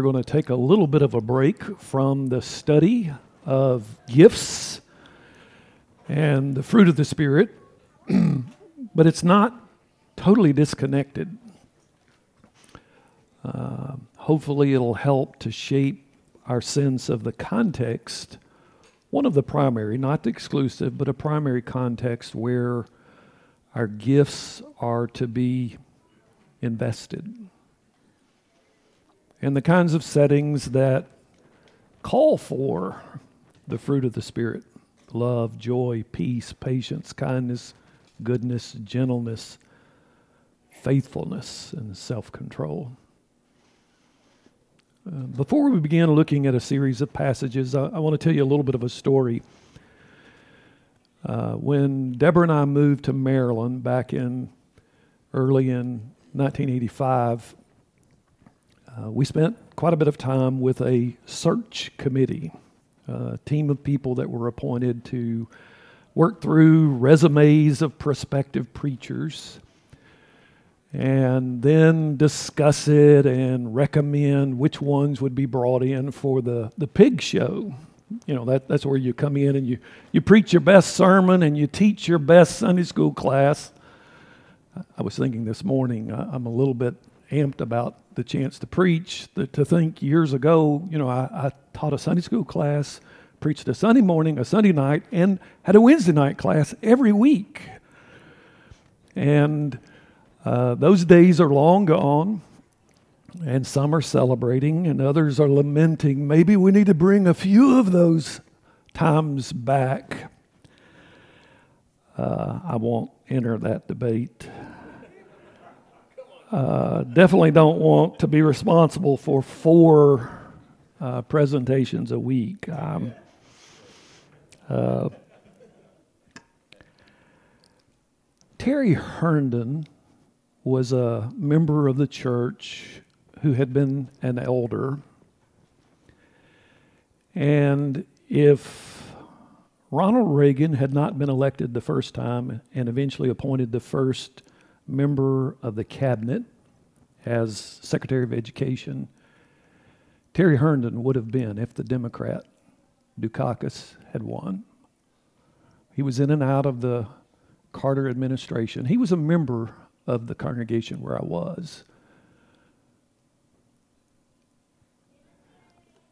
We're going to take a little bit of a break from the study of gifts and the fruit of the Spirit, but it's not totally disconnected. Uh, hopefully, it'll help to shape our sense of the context, one of the primary, not the exclusive, but a primary context where our gifts are to be invested and the kinds of settings that call for the fruit of the Spirit love, joy, peace, patience, kindness, goodness, gentleness, faithfulness, and self control. Uh, before we begin looking at a series of passages, I, I want to tell you a little bit of a story. Uh, when Deborah and I moved to Maryland back in early in 1985, uh, we spent quite a bit of time with a search committee, a team of people that were appointed to work through resumes of prospective preachers and then discuss it and recommend which ones would be brought in for the, the pig show. You know, that, that's where you come in and you, you preach your best sermon and you teach your best Sunday school class. I was thinking this morning, I'm a little bit amped about the chance to preach. to think years ago, you know, I, I taught a Sunday school class, preached a Sunday morning, a Sunday night, and had a Wednesday night class every week. And uh, those days are long gone, and some are celebrating, and others are lamenting. Maybe we need to bring a few of those times back. Uh, I won't enter that debate. Uh, definitely don't want to be responsible for four uh, presentations a week. Um, uh, Terry Herndon was a member of the church who had been an elder. And if Ronald Reagan had not been elected the first time and eventually appointed the first member of the cabinet as Secretary of Education, Terry Herndon would have been if the Democrat Dukakis had won. He was in and out of the Carter administration. He was a member of the congregation where I was.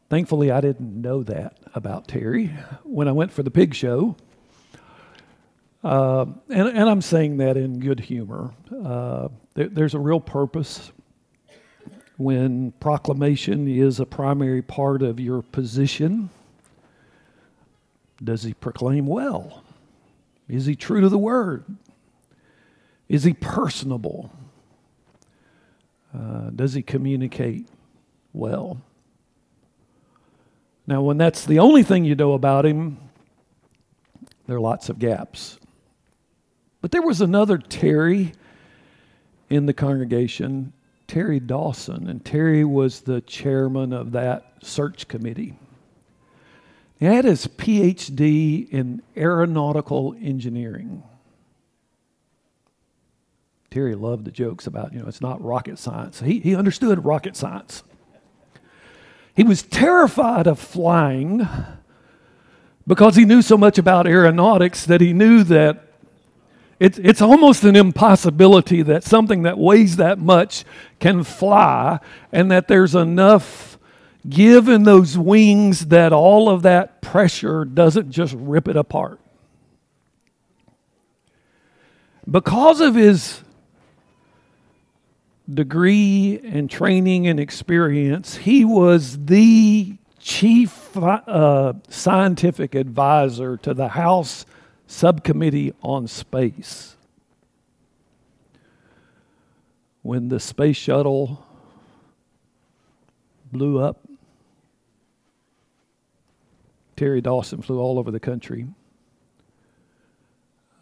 Thankfully, I didn't know that about Terry when I went for the pig show. Uh, and, and, I'm saying that in good humor. Uh, there, there's a real purpose when proclamation is a primary part of your position. Does he proclaim well? Is he true to the word? Is he personable? Uh, does he communicate well? Now, when that's the only thing you know about him, there are lots of gaps. But there was another Terry in the congregation, Terry Dawson, and Terry was the chairman of that search committee. He had his PhD in aeronautical engineering. Terry loved the jokes about, you know, it's not rocket science. He, he understood rocket science. He was terrified of flying because he knew so much about aeronautics that he knew that it's, it's almost an impossibility that something that weighs that much can fly and that there's enough give in those wings that all of that pressure doesn't just rip it apart. Because of his degree and training and experience, he was the chief uh, scientific advisor to the House subcommittee on space. When the space shuttle blew up, Terry Dawson flew all over the country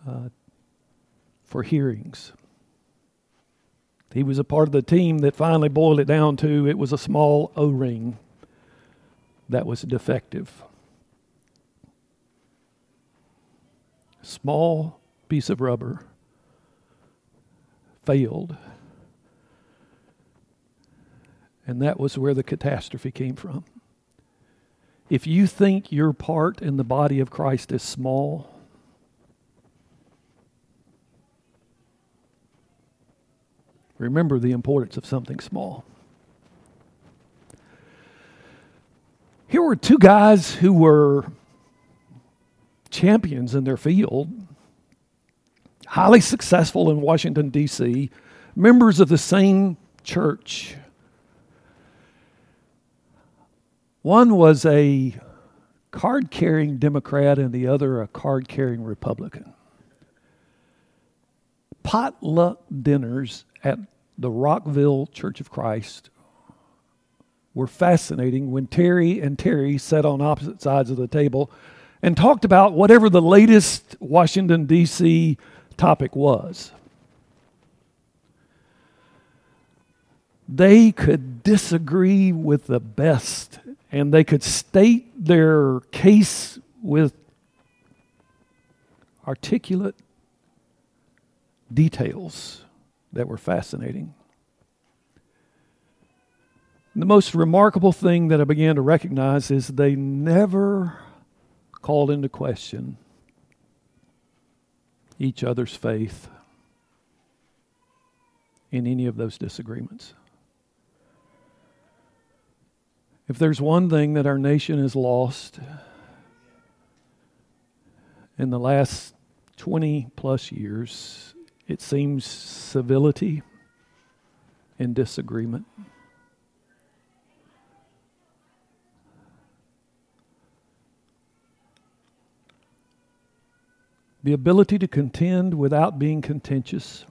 uh, for hearings. He was a part of the team that finally boiled it down to it was a small O ring that was defective. Small piece of rubber failed. And that was where the catastrophe came from. If you think your part in the body of Christ is small, remember the importance of something small. Here were two guys who were champions in their field, highly successful in Washington, D.C., members of the same church. One was a card carrying Democrat and the other a card carrying Republican. Potluck dinners at the Rockville Church of Christ were fascinating when Terry and Terry sat on opposite sides of the table and talked about whatever the latest Washington, D.C. topic was. They could disagree with the best and they could state their case with articulate details that were fascinating. The most remarkable thing that I began to recognize is they never called into question each other's faith in any of those disagreements. If there's one thing that our nation has lost in the last 20 plus years, it seems civility and disagreement. The ability to contend without being contentious,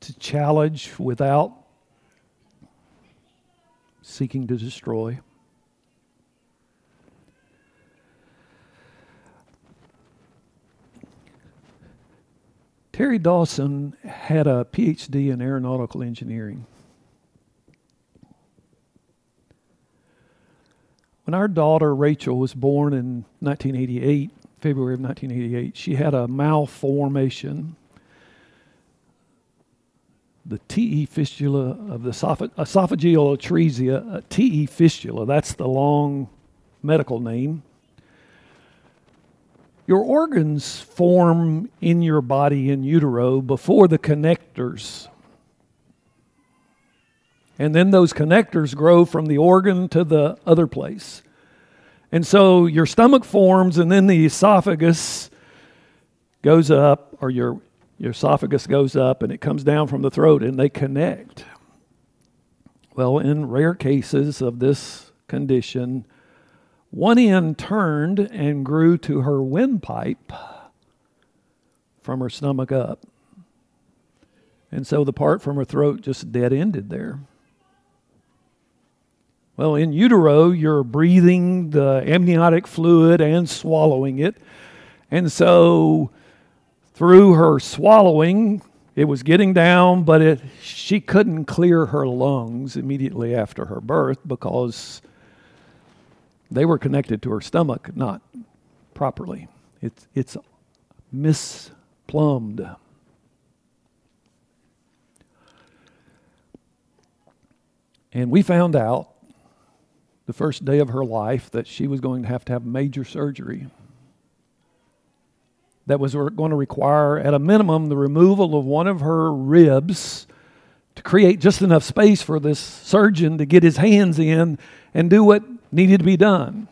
to challenge without seeking to destroy. Terry Dawson had a PhD in aeronautical engineering. When our daughter Rachel was born in 1988, February of 1988, she had a malformation the TE fistula of the esophageal atresia, uh, TE fistula, that's the long medical name. Your organs form in your body in utero before the connectors. And then those connectors grow from the organ to the other place. And so your stomach forms, and then the esophagus goes up, or your your esophagus goes up and it comes down from the throat and they connect. Well, in rare cases of this condition, one end turned and grew to her windpipe from her stomach up. And so the part from her throat just dead ended there. Well, in utero, you're breathing the amniotic fluid and swallowing it. And so through her swallowing, it was getting down, but it, she couldn't clear her lungs immediately after her birth because they were connected to her stomach, not properly. It's, it's misplumbed. And we found out the first day of her life that she was going to have to have major surgery that was going to require, at a minimum, the removal of one of her ribs to create just enough space for this surgeon to get his hands in and do what needed to be done.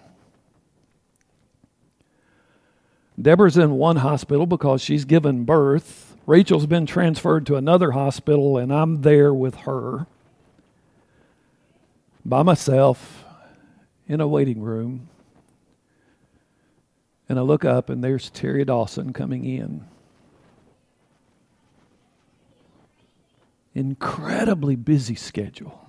Deborah's in one hospital because she's given birth. Rachel's been transferred to another hospital, and I'm there with her by myself in a waiting room. And I look up, and there's Terry Dawson coming in. Incredibly busy schedule.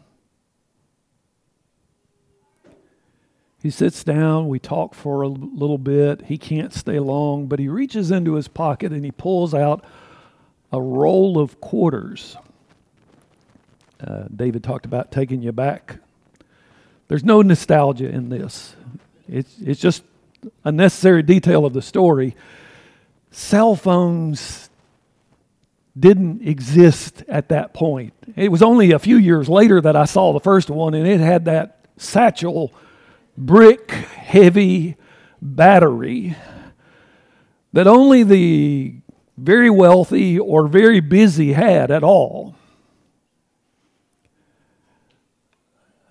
He sits down, we talk for a little bit. He can't stay long, but he reaches into his pocket and he pulls out a roll of quarters. Uh, David talked about taking you back. There's no nostalgia in this. It's, it's just a necessary detail of the story. Cell phones didn't exist at that point. It was only a few years later that I saw the first one, and it had that satchel brick heavy battery that only the very wealthy or very busy had at all.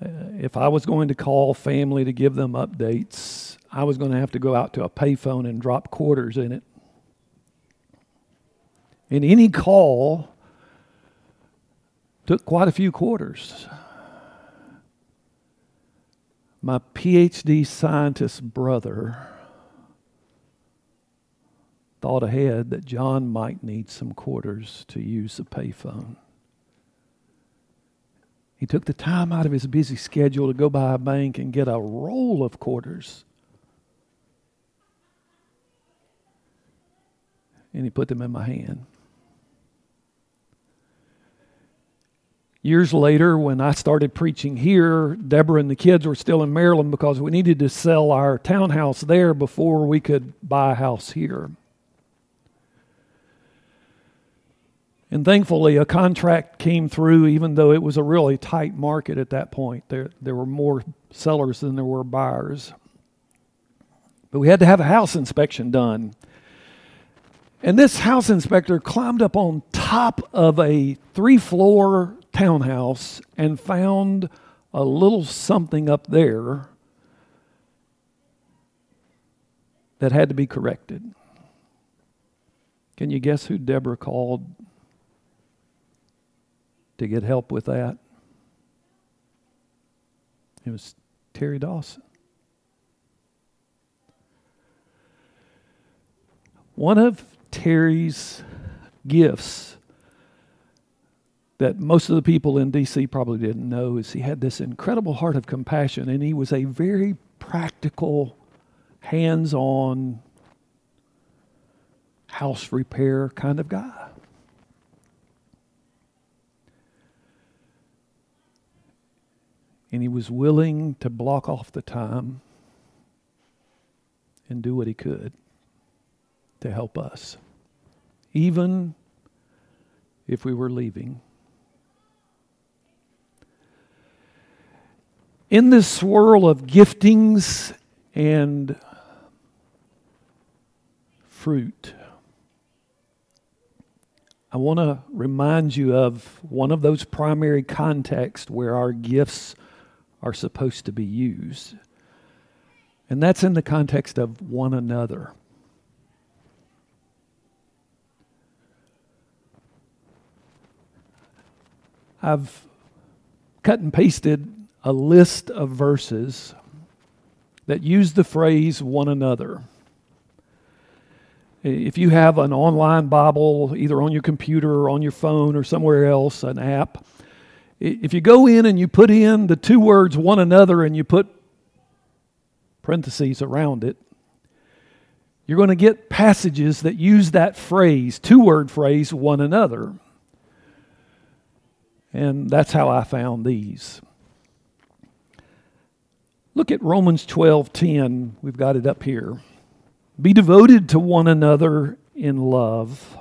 Uh, if I was going to call family to give them updates, I was going to have to go out to a payphone and drop quarters in it. And any call took quite a few quarters. My PhD scientist brother thought ahead that John might need some quarters to use the payphone. He took the time out of his busy schedule to go by a bank and get a roll of quarters. And he put them in my hand. Years later, when I started preaching here, Deborah and the kids were still in Maryland because we needed to sell our townhouse there before we could buy a house here. And thankfully, a contract came through, even though it was a really tight market at that point. There, there were more sellers than there were buyers. But we had to have a house inspection done. And this house inspector climbed up on top of a three floor townhouse and found a little something up there that had to be corrected. Can you guess who Deborah called to get help with that? It was Terry Dawson. One of Terry's gifts that most of the people in DC probably didn't know is he had this incredible heart of compassion and he was a very practical, hands on house repair kind of guy. And he was willing to block off the time and do what he could to help us, even if we were leaving. In this swirl of giftings and fruit, I want to remind you of one of those primary contexts where our gifts are supposed to be used. And that's in the context of one another. I've cut and pasted a list of verses that use the phrase one another. If you have an online Bible, either on your computer or on your phone or somewhere else, an app, if you go in and you put in the two words one another and you put parentheses around it, you're going to get passages that use that phrase, two word phrase, one another. And that's how I found these. Look at Romans 12:10. We've got it up here. Be devoted to one another in love.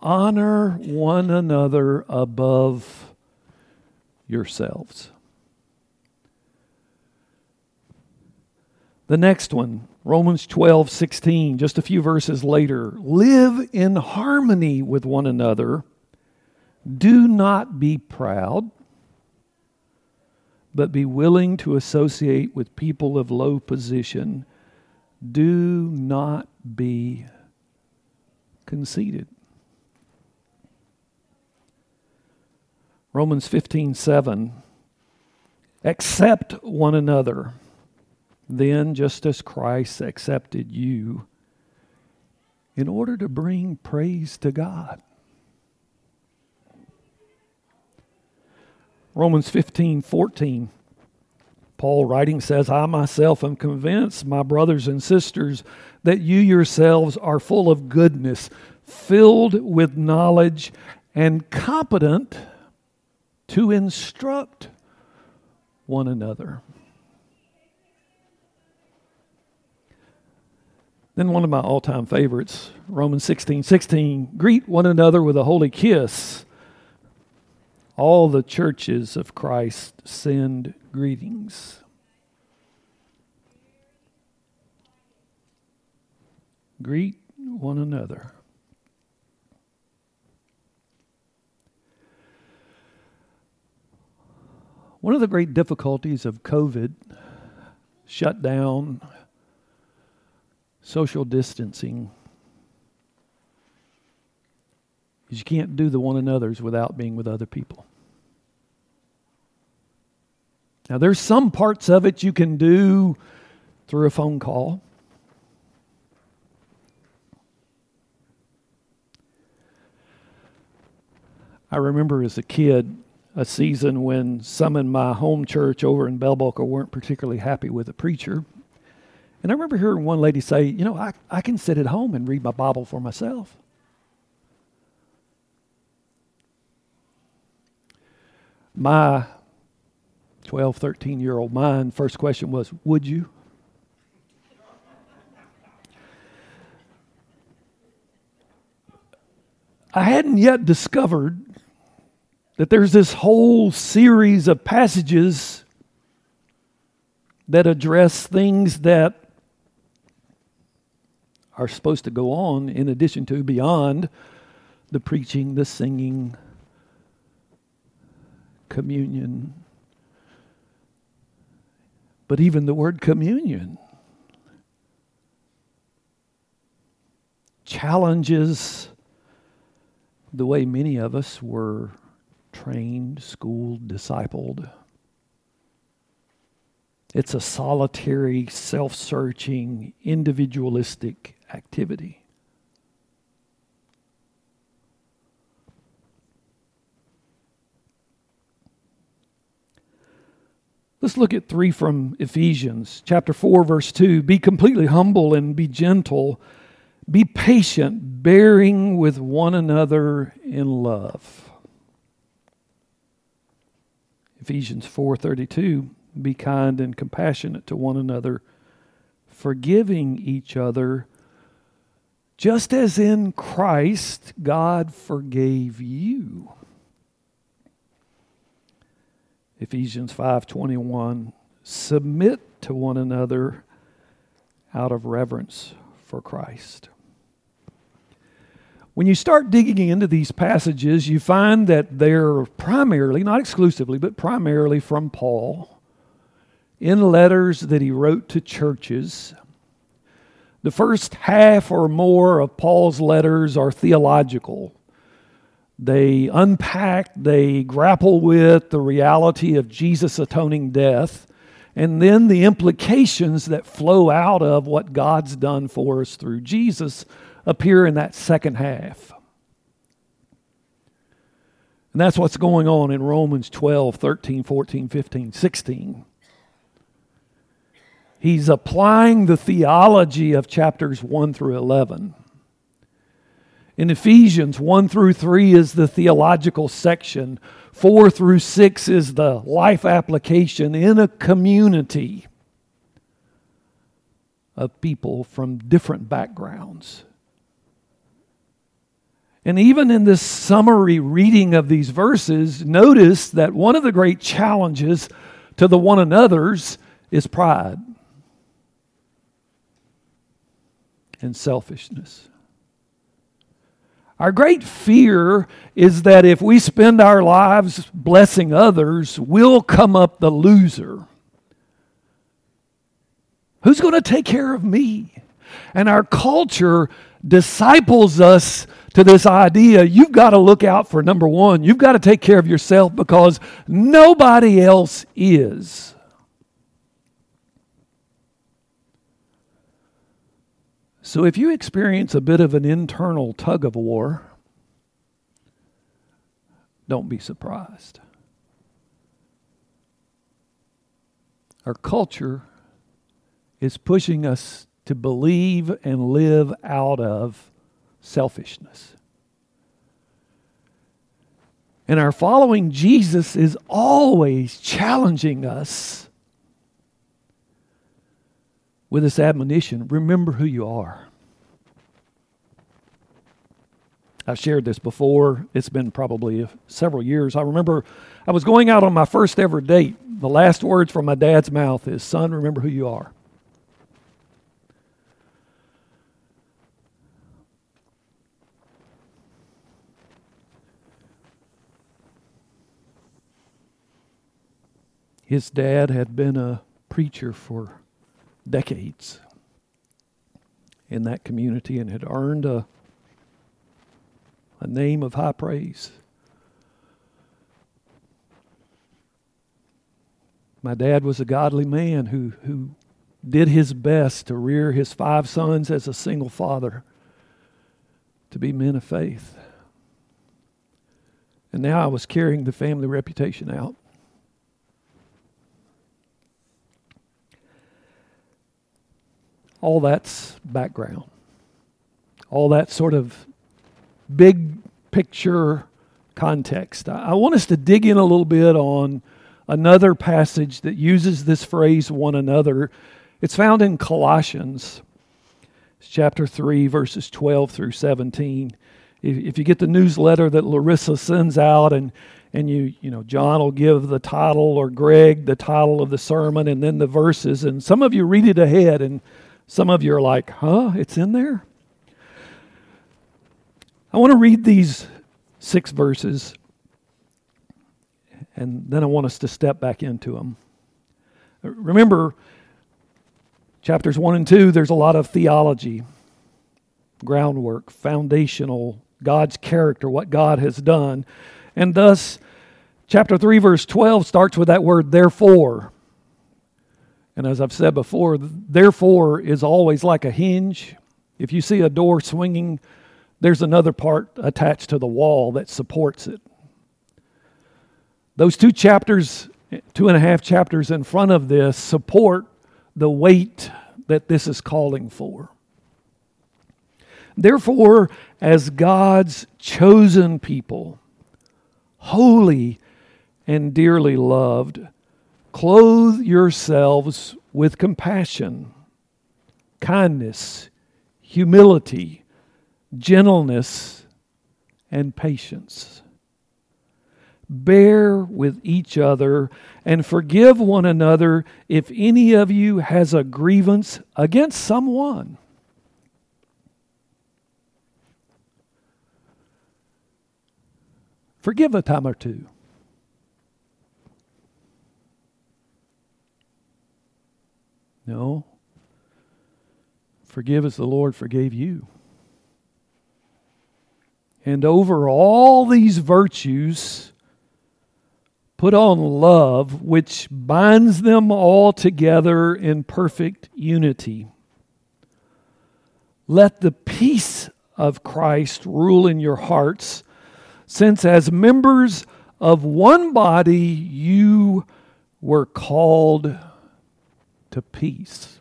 Honor one another above yourselves. The next one, Romans 12, 16, just a few verses later. Live in harmony with one another. Do not be proud, but be willing to associate with people of low position. Do not be conceited. Romans 15 7. Accept one another, then, just as Christ accepted you, in order to bring praise to God. Romans 15 14. Paul writing says, I myself am convinced, my brothers and sisters, that you yourselves are full of goodness, filled with knowledge, and competent to instruct one another. Then one of my all time favorites, Romans 16 16. Greet one another with a holy kiss. All the churches of Christ send greetings. Greet one another. One of the great difficulties of COVID, shut down, social distancing, is you can't do the one another's without being with other people. Now, there's some parts of it you can do through a phone call. I remember as a kid a season when some in my home church over in Bell Boca weren't particularly happy with the preacher. And I remember hearing one lady say, You know, I, I can sit at home and read my Bible for myself. My 12, 13 year old mind, first question was, Would you? I hadn't yet discovered that there's this whole series of passages that address things that are supposed to go on in addition to beyond the preaching, the singing, communion. But even the word communion challenges the way many of us were trained, schooled, discipled. It's a solitary, self searching, individualistic activity. Let's look at three from Ephesians, chapter 4, verse 2. Be completely humble and be gentle. Be patient, bearing with one another in love. Ephesians 4:32, be kind and compassionate to one another, forgiving each other, just as in Christ God forgave you. Ephesians 5:21, submit to one another out of reverence for Christ. When you start digging into these passages, you find that they're primarily, not exclusively, but primarily from Paul in letters that he wrote to churches. The first half or more of Paul's letters are theological. They unpack, they grapple with the reality of Jesus' atoning death, and then the implications that flow out of what God's done for us through Jesus appear in that second half. And that's what's going on in Romans 12, 13, 14, 15, 16. He's applying the theology of chapters 1 through 11. In Ephesians, 1 through 3 is the theological section, 4 through 6 is the life application in a community of people from different backgrounds. And even in this summary reading of these verses, notice that one of the great challenges to the one another's is pride and selfishness. Our great fear is that if we spend our lives blessing others, we'll come up the loser. Who's going to take care of me? And our culture disciples us to this idea you've got to look out for number one, you've got to take care of yourself because nobody else is. So if you experience a bit of an internal tug of war, don't be surprised. Our culture is pushing us to believe and live out of selfishness. And our following Jesus is always challenging us with this admonition remember who you are. I've shared this before. It's been probably several years. I remember I was going out on my first ever date. The last words from my dad's mouth is, Son, remember who you are. His dad had been a preacher for decades in that community and had earned a, a name of high praise. My dad was a godly man who, who did his best to rear his five sons as a single father to be men of faith. And now I was carrying the family reputation out. All that's background. All that sort of big picture context. I, want us to dig in a little bit on another passage that uses this phrase one another. It's found in Colossians chapter 3, verses 12 through 17. If, if you get the newsletter that Larissa sends out and and you you know John will give the title or Greg the title of the sermon and then the verses and some of you read it ahead and some of you are like, huh, it's in there? I want to read these six verses, and then I want us to step back into them. Remember, chapters 1 and 2, there's a lot of theology, groundwork, foundational, God's character, what God has done. And thus, chapter 3, verse 12 starts with that word, therefore. And as I've said before, therefore is always like a hinge. If you see a door swinging, there's another part attached to the wall that supports it. Those two chapters, two and a half chapters in front of this, support the weight that this is calling for. Therefore, as God's chosen people, holy and dearly loved, Clothe yourselves with compassion, kindness, humility, gentleness, and patience. Bear with each other and forgive one another if any of you has a grievance against someone. Forgive a time or two. No. Forgive as the Lord forgave you. And over all these virtues, put on love, which binds them all together in perfect unity. Let the peace of Christ rule in your hearts, since as members of one body you were called to peace.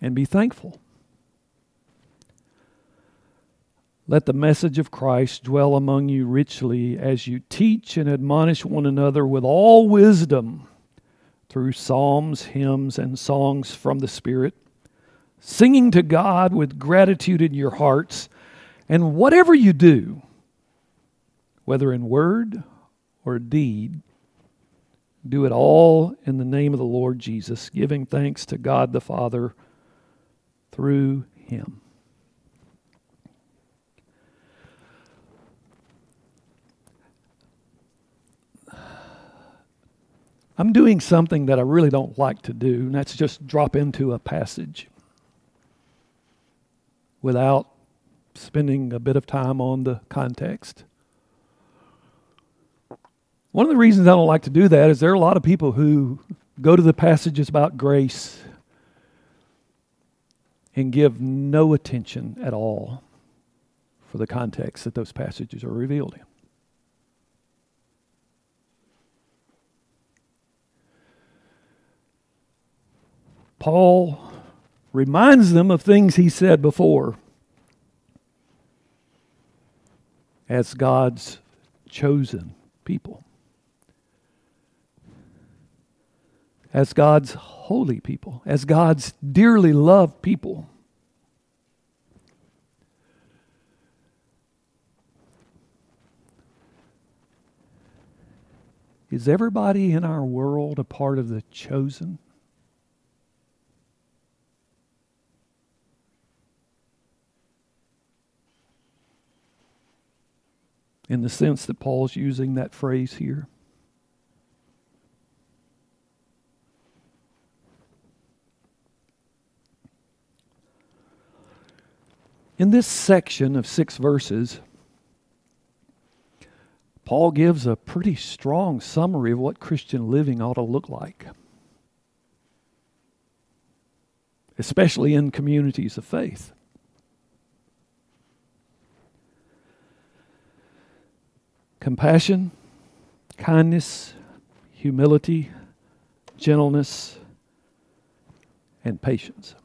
And be thankful. Let the message of Christ dwell among you richly as you teach and admonish one another with all wisdom through psalms, hymns, and songs from the Spirit, singing to God with gratitude in your hearts. And whatever you do, whether in word or deed, do it all in the name of the Lord Jesus, giving thanks to God the Father through him. I'm doing something that I really don't like to do, and that's just drop into a passage without spending a bit of time on the context. One of the reasons I don't like to do that is there are a lot of people who go to the passages about grace and give no attention at all for the context that those passages are revealed in. Paul reminds them of things he said before as God's chosen people. as God's holy people, as God's dearly loved people. Is everybody in our world a part of the chosen? In the sense that Paul's using that phrase here. In this section of six verses, Paul gives a pretty strong summary of what Christian living ought to look like, especially in communities of faith. Compassion, kindness, humility, gentleness, and patience.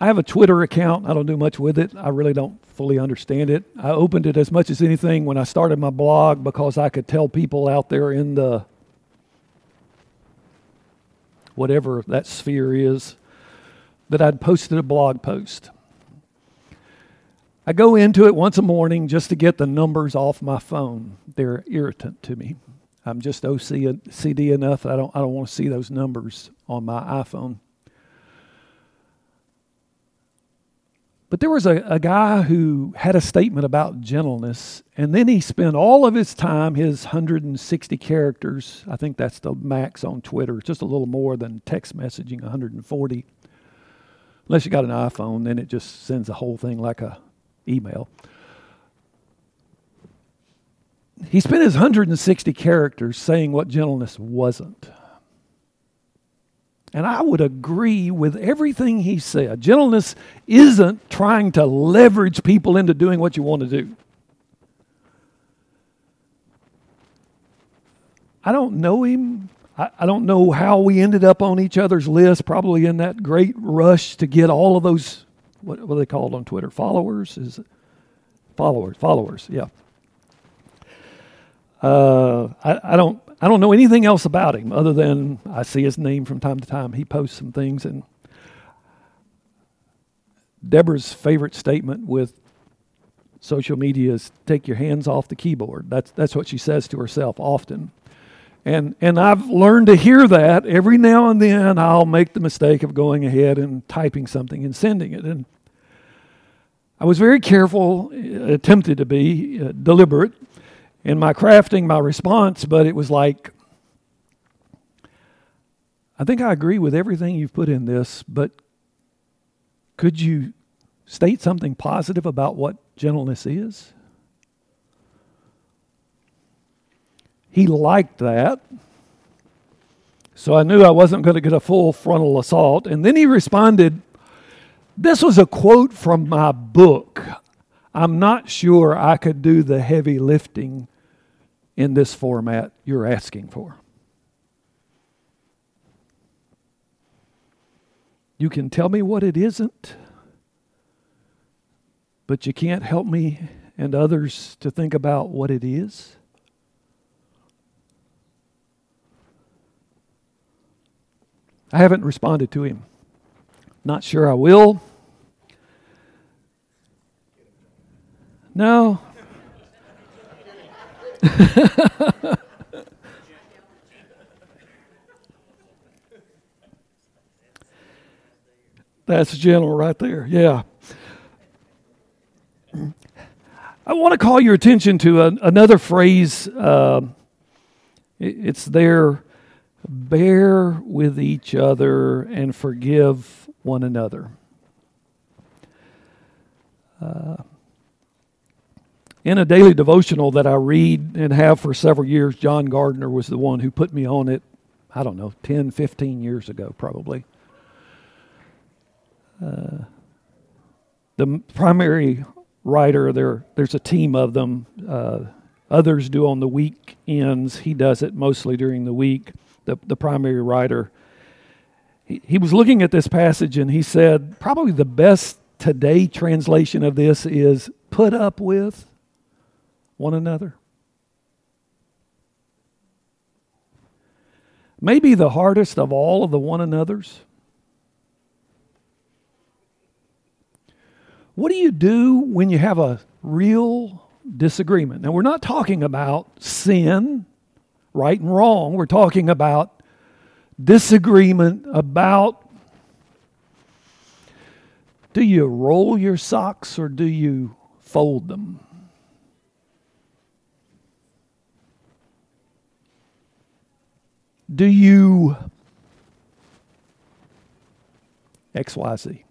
I have a Twitter account. I don't do much with it. I really don't fully understand it. I opened it as much as anything when I started my blog because I could tell people out there in the whatever that sphere is that I'd posted a blog post. I go into it once a morning just to get the numbers off my phone. They're irritant to me. I'm just OCD enough. I don't I don't want to see those numbers on my iPhone. But there was a, a guy who had a statement about gentleness, and then he spent all of his time, his 160 characters, I think that's the max on Twitter, just a little more than text messaging, 140. Unless you got an iPhone, then it just sends the whole thing like a email. He spent his 160 characters saying what gentleness wasn't. And I would agree with everything he said. Gentleness isn't trying to leverage people into doing what you want to do. I don't know him. I, I don't know how we ended up on each other's list, probably in that great rush to get all of those, what, what are they called on Twitter? Followers? Is it? Followers, followers, yeah. Uh, I, I don't I don't know anything else about him other than I see his name from time to time. He posts some things, and Deborah's favorite statement with social media is "Take your hands off the keyboard." That's that's what she says to herself often, and and I've learned to hear that every now and then. I'll make the mistake of going ahead and typing something and sending it, and I was very careful, attempted to be uh, deliberate in my crafting my response, but it was like, I think I agree with everything you've put in this, but could you state something positive about what gentleness is? He liked that. So I knew I wasn't going to get a full frontal assault. And then he responded, This was a quote from my book. I'm not sure I could do the heavy lifting in this format you're asking for. You can tell me what it isn't, but you can't help me and others to think about what it is. I haven't responded to him. Not sure I will. No, That's gentle right there. Yeah. I want to call your attention to a, another phrase. Uh, it, it's there bear with each other and forgive one another. Uh, in a daily devotional that I read and have for several years, John Gardner was the one who put me on it, I don't know, 10, 15 years ago, probably. Uh, the primary writer, there, there's a team of them. Uh, others do on the weekends. He does it mostly during the week, the, the primary writer. He, he was looking at this passage and he said, probably the best today translation of this is put up with one another? Maybe the hardest of all of the one another's. What do you do when you have a real disagreement. Now, we're not talking about sin, right and wrong. We're talking about disagreement about do you roll your socks or do you fold them? Do you XYZ?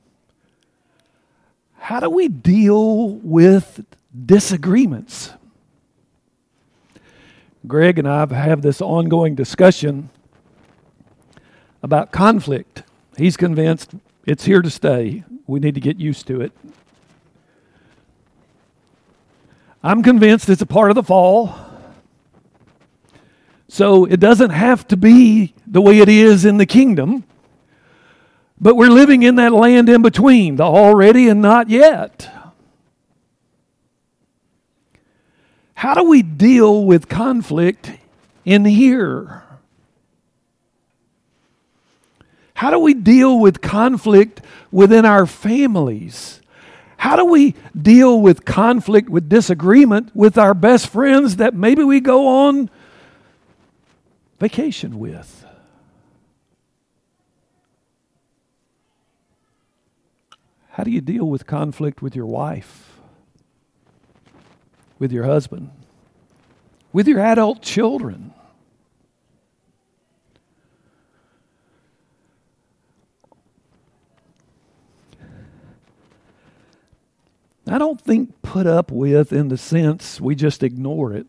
How do we deal with disagreements? Greg and I have this ongoing discussion about conflict. He's convinced it's here to stay. We need to get used to it. I'm convinced it's a part of the fall. So it doesn't have to be the way it is in the kingdom. But we're living in that land in between, the already and not yet. How do we deal with conflict in here? How do we deal with conflict within our families? How do we deal with conflict, with disagreement with our best friends that maybe we go on vacation with? How do you deal with conflict with your wife, with your husband, with your adult children? I don't think put up with in the sense we just ignore it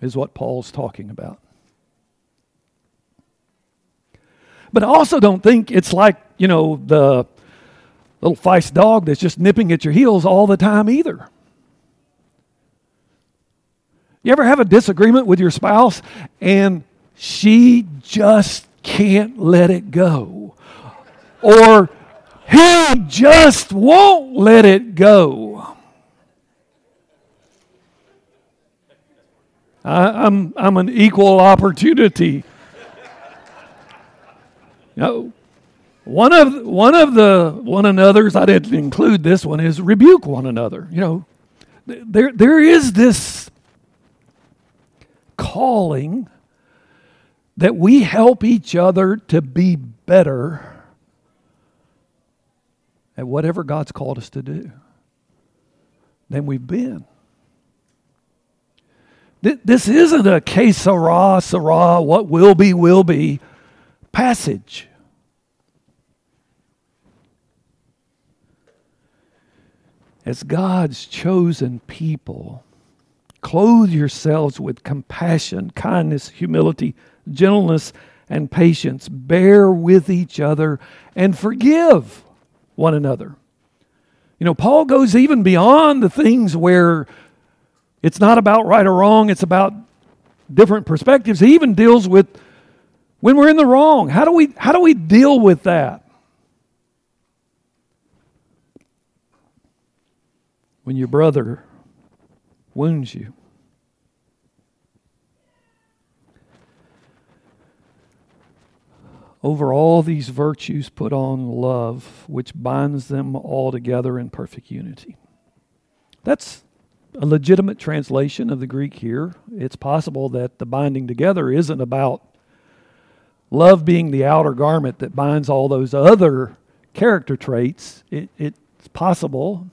is what Paul's talking about. But I also don't think it's like, you know, the little feist dog that's just nipping at your heels all the time either. You ever have a disagreement with your spouse and she just can't let it go? Or he just won't let it go. I, am I'm, I'm an equal opportunity. No, one of one of the one another's I didn't include this one is rebuke one another. You know, there there is this calling that we help each other to be better at whatever God's called us to do than we've been. This isn't a que sera, sera, what will be, will be passage. As God's chosen people, clothe yourselves with compassion, kindness, humility, gentleness, and patience. Bear with each other and forgive one another. You know, Paul goes even beyond the things where it's not about right or wrong, it's about different perspectives. He even deals with when we're in the wrong. How do we how do we deal with that? When your brother wounds you. Over all these virtues, put on love, which binds them all together in perfect unity. That's a legitimate translation of the Greek here. It's possible that the binding together isn't about love being the outer garment that binds all those other character traits. It, it's possible.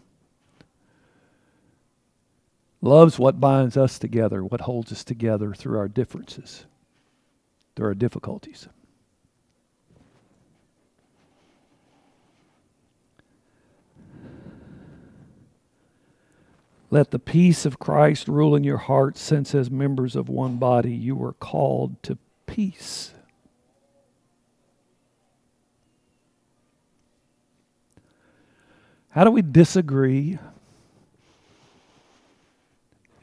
Love's what binds us together, what holds us together through our differences, through our difficulties. Let the peace of Christ rule in your hearts, since as members of one body you are called to peace. How do we disagree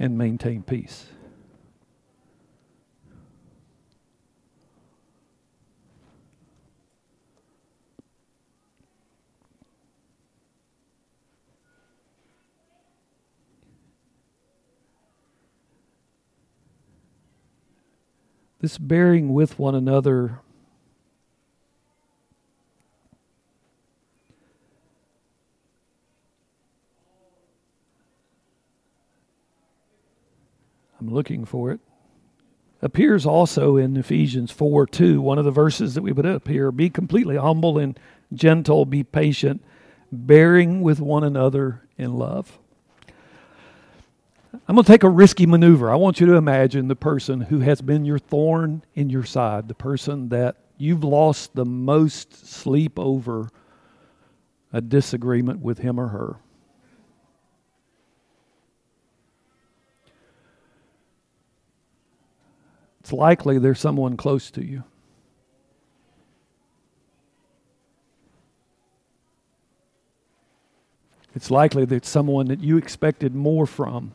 and maintain peace? this bearing with one another looking for it. Appears also in Ephesians 4 2, one of the verses that we put up here. Be completely humble and gentle, be patient, bearing with one another in love. I'm going to take a risky maneuver. I want you to imagine the person who has been your thorn in your side, the person that you've lost the most sleep over a disagreement with him or her. It's likely there's someone close to you. It's likely that someone that you expected more from.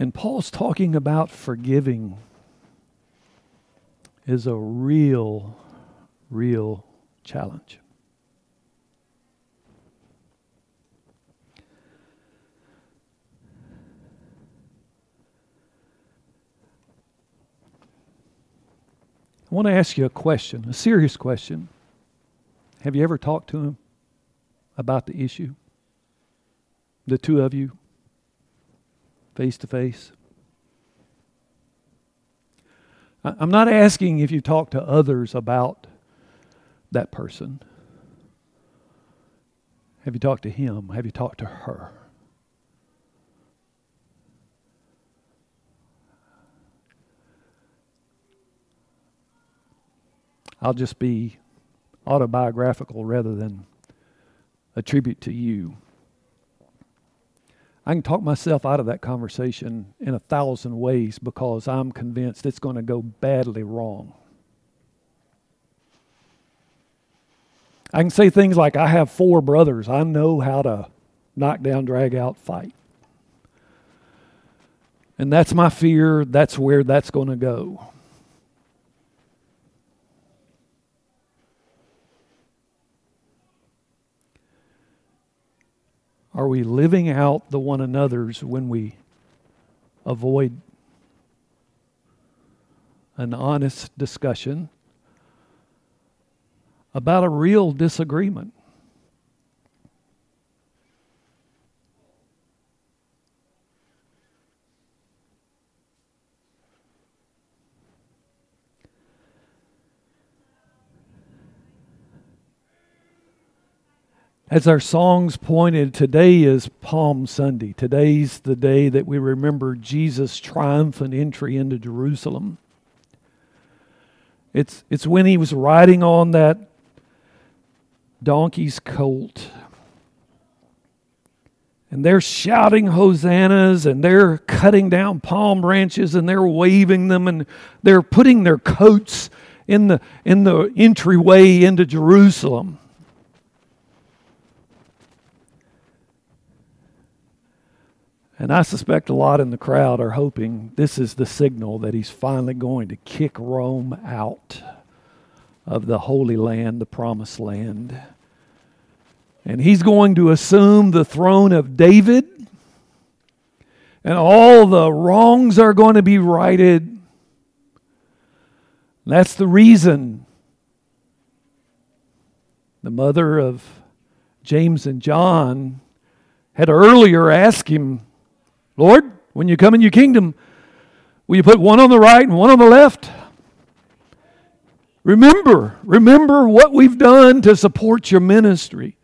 And Paul's talking about forgiving is a real, real challenge. I want to ask you a question, a serious question. Have you ever talked to him about the issue? The two of you, face to face? I'm not asking if you talk to others about that person. Have you talked to him? Have you talked to her? I'll just be autobiographical rather than attribute to you. I can talk myself out of that conversation in a thousand ways because I'm convinced it's going to go badly wrong. I can say things like, I have four brothers. I know how to knock down, drag out, fight. And that's my fear. That's where that's going to go. Are we living out the one another's when we avoid an honest discussion about a real disagreement? As our songs pointed, today is Palm Sunday. Today's the day that we remember Jesus' triumphant entry into Jerusalem. It's, it's when he was riding on that donkey's colt. And they're shouting hosannas and they're cutting down palm branches and they're waving them and they're putting their coats in the, in the entryway into Jerusalem. And I suspect a lot in the crowd are hoping this is the signal that he's finally going to kick Rome out of the Holy Land, the Promised Land. And he's going to assume the throne of David. And all the wrongs are going to be righted. That's the reason the mother of James and John had earlier asked him, Lord, when you come in your kingdom, will you put one on the right and one on the left? Remember, remember what we've done to support your ministry.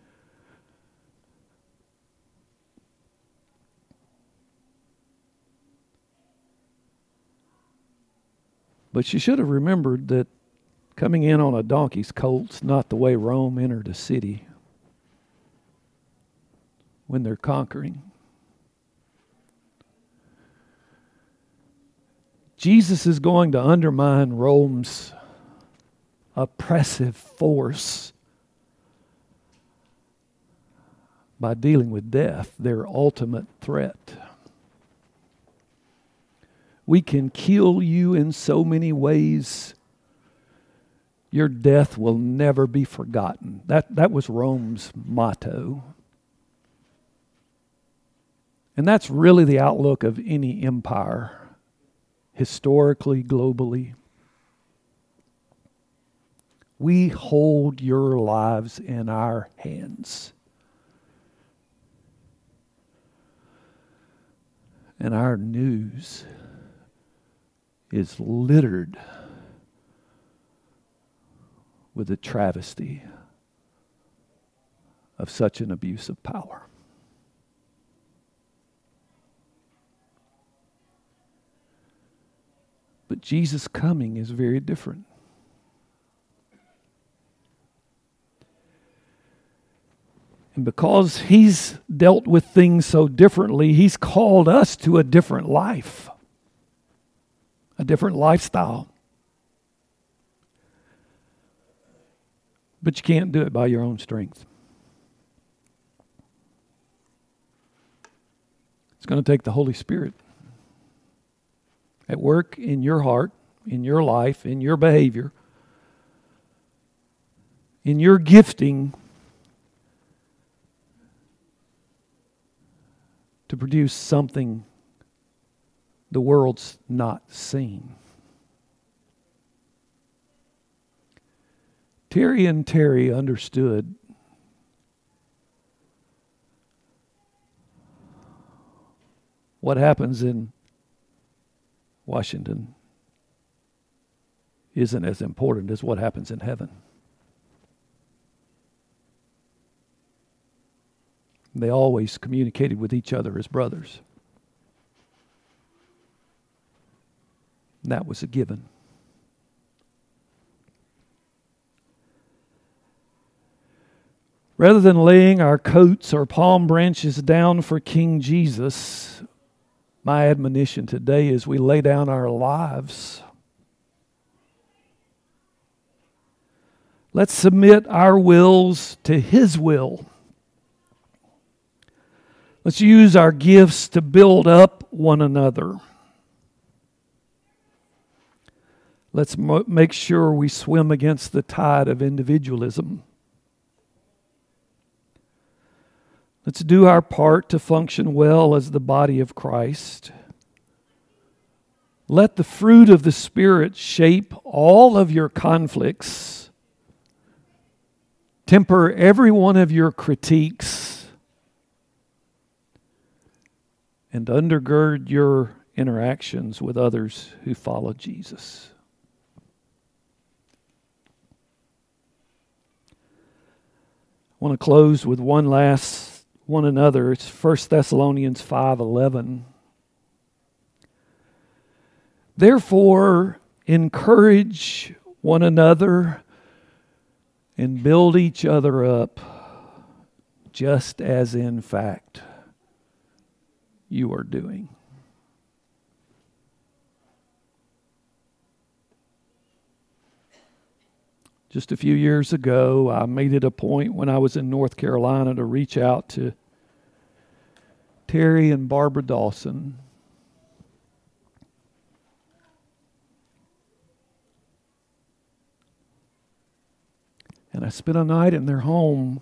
But she should have remembered that coming in on a donkey's colt's not the way Rome entered a city when they're conquering. Jesus is going to undermine Rome's oppressive force by dealing with death, their ultimate threat. We can kill you in so many ways. Your death will never be forgotten. That, that was Rome's motto. And that's really the outlook of any empire historically, globally. We hold your lives in our hands. And our news is littered with the travesty of such an abuse of power. But Jesus' coming is very different. And because he's dealt with things so differently, he's called us to a different life, a different lifestyle. But you can't do it by your own strength. It's going to take the Holy Spirit at work in your heart, in your life, in your behavior, in your gifting to produce something the world's not seen. Terry and Terry understood what happens in Washington isn't as important as what happens in heaven. They always communicated with each other as brothers. That was a given. Rather than laying our coats or palm branches down for King Jesus, my admonition today is we lay down our lives. Let's submit our wills to His will. Let's use our gifts to build up one another. Let's mo- make sure we swim against the tide of individualism. Let's do our part to function well as the body of Christ. Let the fruit of the Spirit shape all of your conflicts, temper every one of your critiques, and undergird your interactions with others who follow Jesus. I want to close with one last one another. It's 1 Thessalonians 5:11. Therefore, encourage one another and build each other up, just as in fact you are doing. Just a few years ago, I made it a point when I was in North Carolina to reach out to Terry and Barbara Dawson. And I spent a night in their home.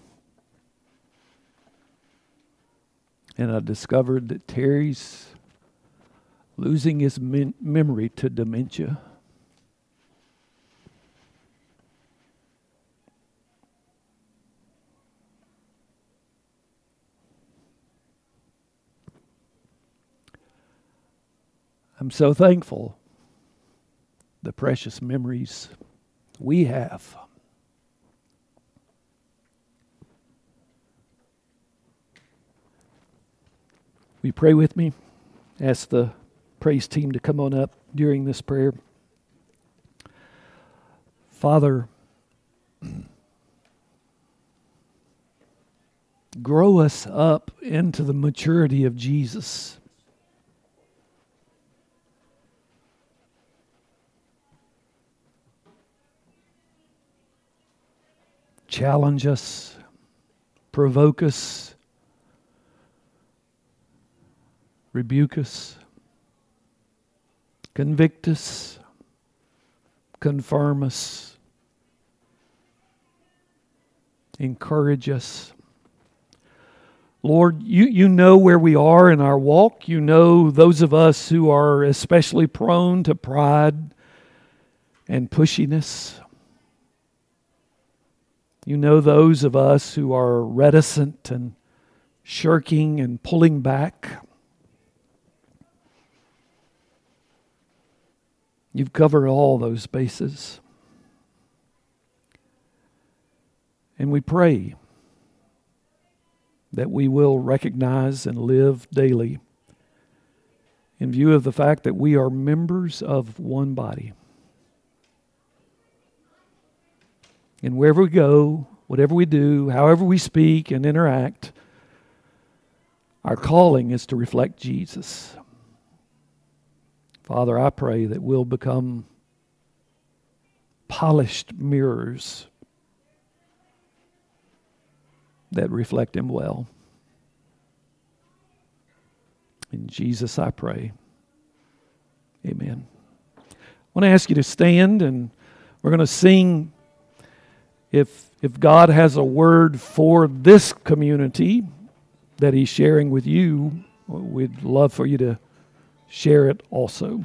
And I discovered that Terry's losing his memory to dementia. I'm so thankful the precious memories we have. You pray with me? Ask the praise team to come on up during this prayer. Father, grow us up into the maturity of Jesus. Challenge us, provoke us, rebuke us, convict us, confirm us, encourage us. Lord, you, you know where we are in our walk. You know those of us who are especially prone to pride and pushiness. You know those of us who are reticent and shirking and pulling back. You've covered all those bases. And we pray that we will recognize and live daily in view of the fact that we are members of one body. And wherever we go, whatever we do, however we speak and interact, our calling is to reflect Jesus. Father, I pray that we'll become polished mirrors that reflect Him well. In Jesus I pray. Amen. I want to ask you to stand and we're going to sing if if God has a word for this community that he's sharing with you, we'd love for you to share it also.